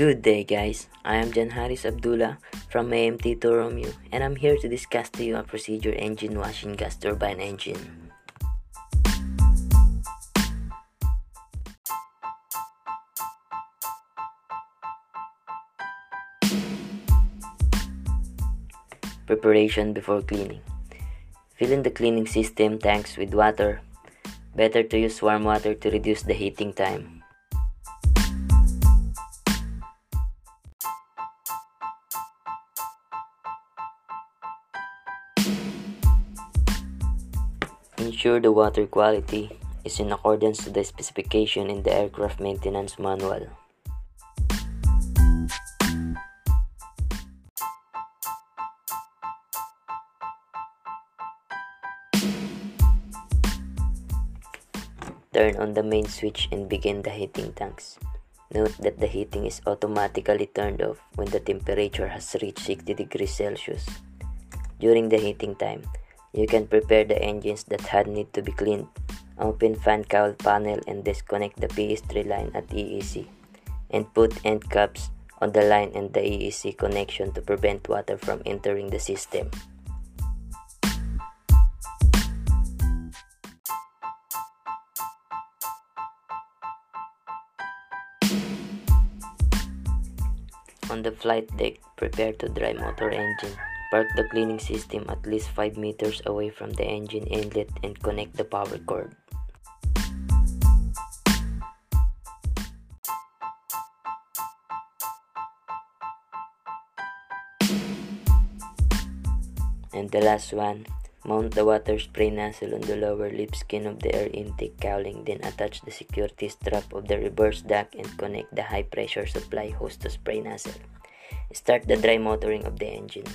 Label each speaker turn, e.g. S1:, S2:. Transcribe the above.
S1: Good day, guys. I am Jan Haris Abdullah from AMT to Romeo, and I'm here to discuss to you a procedure engine washing gas turbine engine. Preparation before cleaning. Fill in the cleaning system tanks with water. Better to use warm water to reduce the heating time. Ensure the water quality is in accordance to the specification in the aircraft maintenance manual. Turn on the main switch and begin the heating tanks. Note that the heating is automatically turned off when the temperature has reached 60 degrees Celsius. During the heating time, you can prepare the engines that had need to be cleaned. Open fan cowl panel and disconnect the PS3 line at EEC. And put end caps on the line and the EEC connection to prevent water from entering the system. On the flight deck, prepare to dry motor engine. Park the cleaning system at least 5 meters away from the engine inlet and connect the power cord. And the last one, mount the water spray nozzle on the lower lip skin of the air intake cowling, then attach the security strap of the reverse duct and connect the high pressure supply hose to spray nozzle. Start the dry motoring of the engine.